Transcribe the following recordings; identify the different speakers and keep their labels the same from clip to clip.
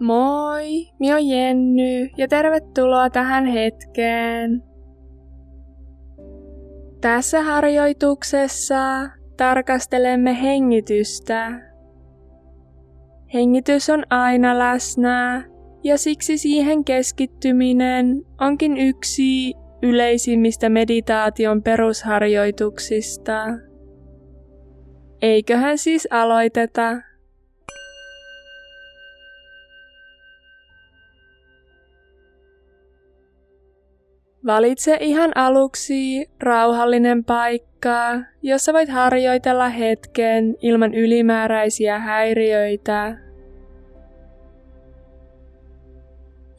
Speaker 1: Moi, mi on Jenny ja tervetuloa tähän hetkeen. Tässä harjoituksessa tarkastelemme hengitystä. Hengitys on aina läsnä ja siksi siihen keskittyminen onkin yksi yleisimmistä meditaation perusharjoituksista. Eiköhän siis aloiteta. Valitse ihan aluksi rauhallinen paikka, jossa voit harjoitella hetken ilman ylimääräisiä häiriöitä.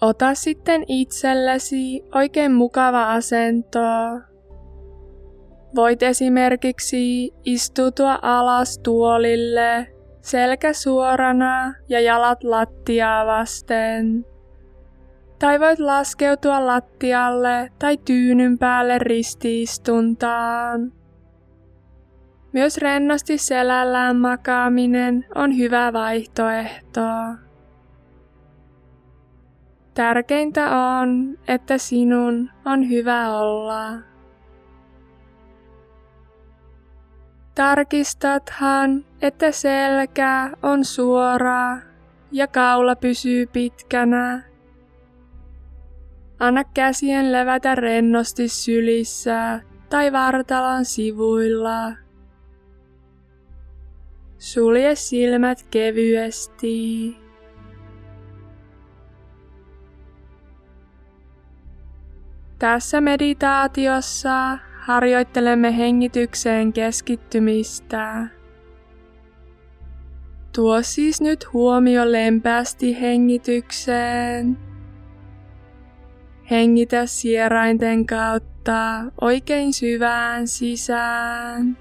Speaker 1: Ota sitten itsellesi oikein mukava asento. Voit esimerkiksi istutua alas tuolille, selkä suorana ja jalat lattiaa vasten. Tai voit laskeutua lattialle tai tyynyn päälle ristiistuntaan. Myös rennosti selällään makaaminen on hyvä vaihtoehto. Tärkeintä on, että sinun on hyvä olla. Tarkistathan, että selkä on suora ja kaula pysyy pitkänä. Anna käsien levätä rennosti sylissä tai vartalon sivuilla. Sulje silmät kevyesti. Tässä meditaatiossa harjoittelemme hengitykseen keskittymistä. Tuo siis nyt huomio lempeästi hengitykseen. Hengitä sierainten kautta oikein syvään sisään.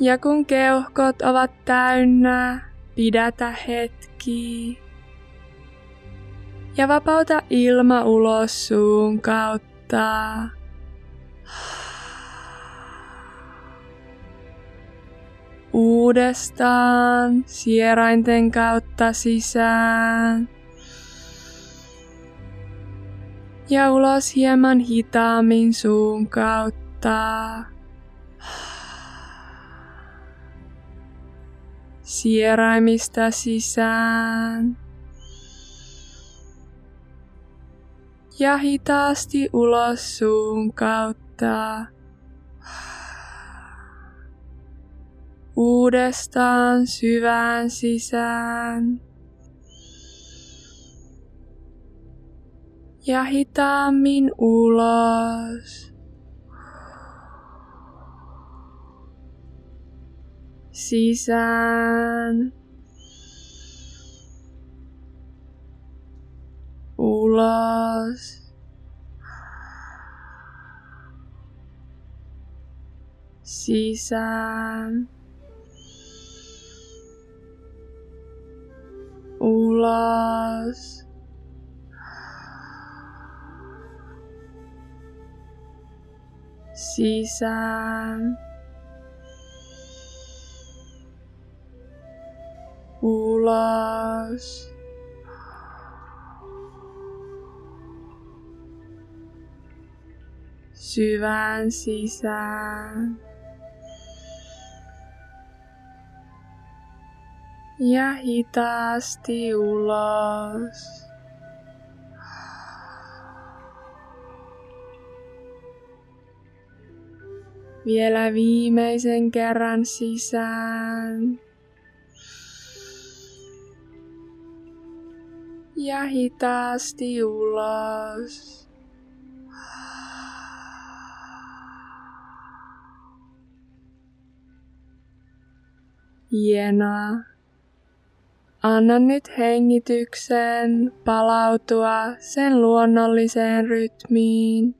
Speaker 1: Ja kun keuhkot ovat täynnä, pidätä hetki ja vapauta ilma ulos suun kautta. Uudestaan sierainten kautta sisään. Ja ulos hieman hitaammin suun kautta. Sieraimista sisään. ja hitaasti ulos suun kautta. Uudestaan syvään sisään. Ja hitaammin ulos. Sisään. ulos. Sisään. Ulos. Sisään. Ulos. syvään sisään. Ja hitaasti ulos. Vielä viimeisen kerran sisään. Ja hitaasti ulos. Hienoa. Anna nyt hengityksen palautua sen luonnolliseen rytmiin,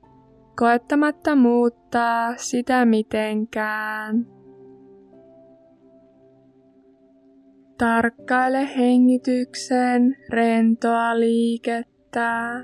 Speaker 1: koettamatta muuttaa sitä mitenkään. Tarkkaile hengityksen rentoa liikettä.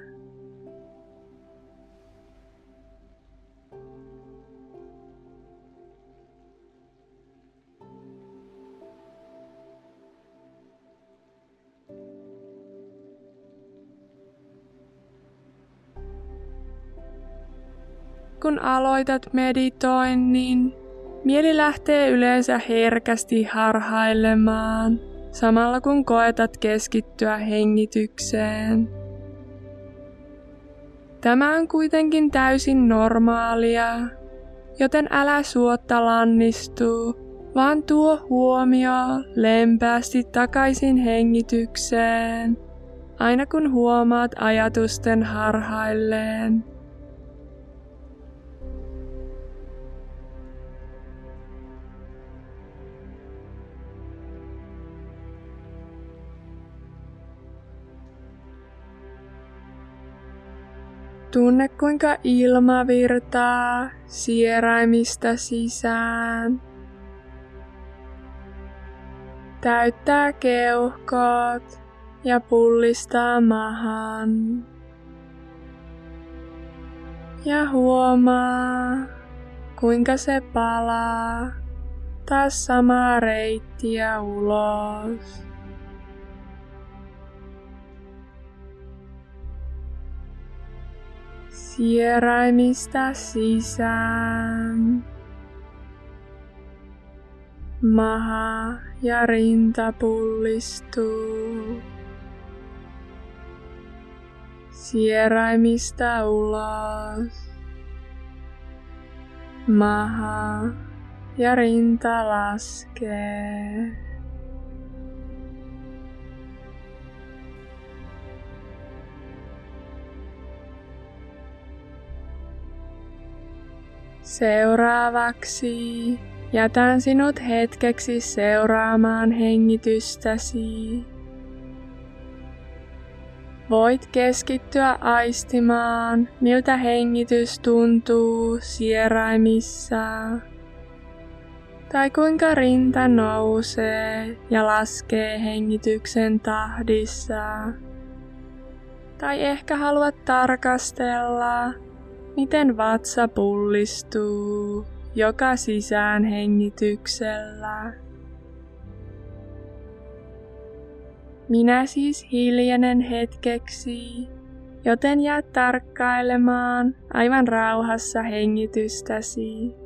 Speaker 1: Kun aloitat meditoinnin, mieli lähtee yleensä herkästi harhailemaan, samalla kun koetat keskittyä hengitykseen. Tämä on kuitenkin täysin normaalia, joten älä suotta lannistuu, vaan tuo huomio lempäästi takaisin hengitykseen, aina kun huomaat ajatusten harhailleen. Tunne kuinka ilma virtaa sieraimista sisään. Täyttää keuhkot ja pullistaa mahan. Ja huomaa, kuinka se palaa taas samaa reittiä ulos. Sieraimista sisään. Maha ja rinta pullistuu. Sieraimista ulos. Maha ja rinta laskee. Seuraavaksi jätän sinut hetkeksi seuraamaan hengitystäsi. Voit keskittyä aistimaan, miltä hengitys tuntuu sieraimissa. Tai kuinka rinta nousee ja laskee hengityksen tahdissa. Tai ehkä haluat tarkastella, miten vatsa pullistuu joka sisään hengityksellä. Minä siis hiljenen hetkeksi, joten jää tarkkailemaan aivan rauhassa hengitystäsi.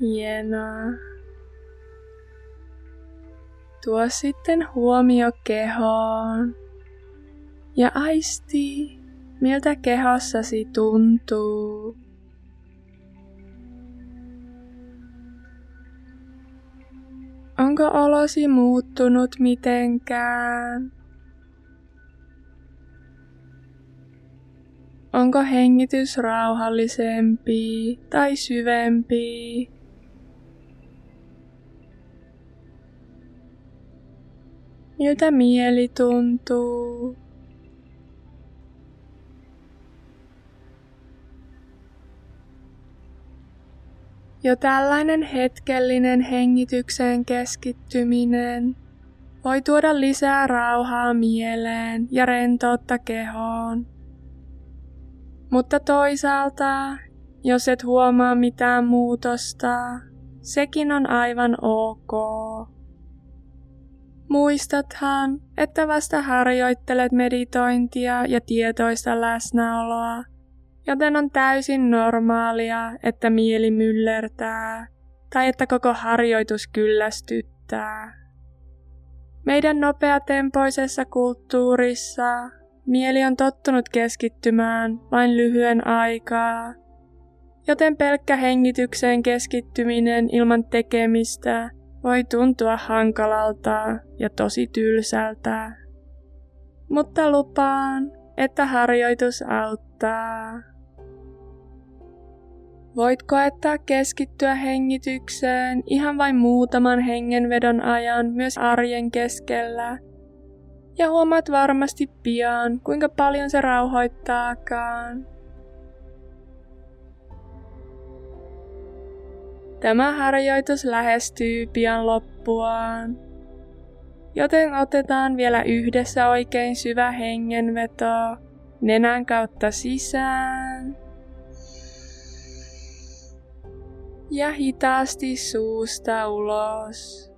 Speaker 1: Hienoa. Tuo sitten huomio kehoon ja aisti, miltä kehossasi tuntuu. Onko olosi muuttunut mitenkään? Onko hengitys rauhallisempi tai syvempi? Miltä mieli tuntuu. Jo tällainen hetkellinen hengitykseen keskittyminen voi tuoda lisää rauhaa mieleen ja rentoutta kehoon. Mutta toisaalta, jos et huomaa mitään muutosta, sekin on aivan ok. Muistathan, että vasta harjoittelet meditointia ja tietoista läsnäoloa, joten on täysin normaalia, että mieli myllertää tai että koko harjoitus kyllästyttää. Meidän nopeatempoisessa kulttuurissa mieli on tottunut keskittymään vain lyhyen aikaa, joten pelkkä hengitykseen keskittyminen ilman tekemistä voi tuntua hankalalta ja tosi tylsältä. Mutta lupaan, että harjoitus auttaa. Voit koettaa keskittyä hengitykseen ihan vain muutaman hengenvedon ajan myös arjen keskellä. Ja huomaat varmasti pian, kuinka paljon se rauhoittaakaan. Tämä harjoitus lähestyy pian loppuaan, joten otetaan vielä yhdessä oikein syvä hengenveto nenän kautta sisään. Ja hitaasti suusta ulos.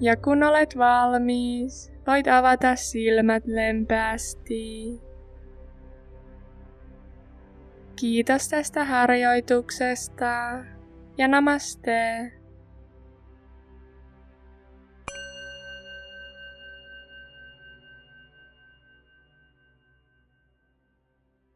Speaker 1: Ja kun olet valmis, voit avata silmät lempeästi. Kiitos tästä harjoituksesta ja namaste.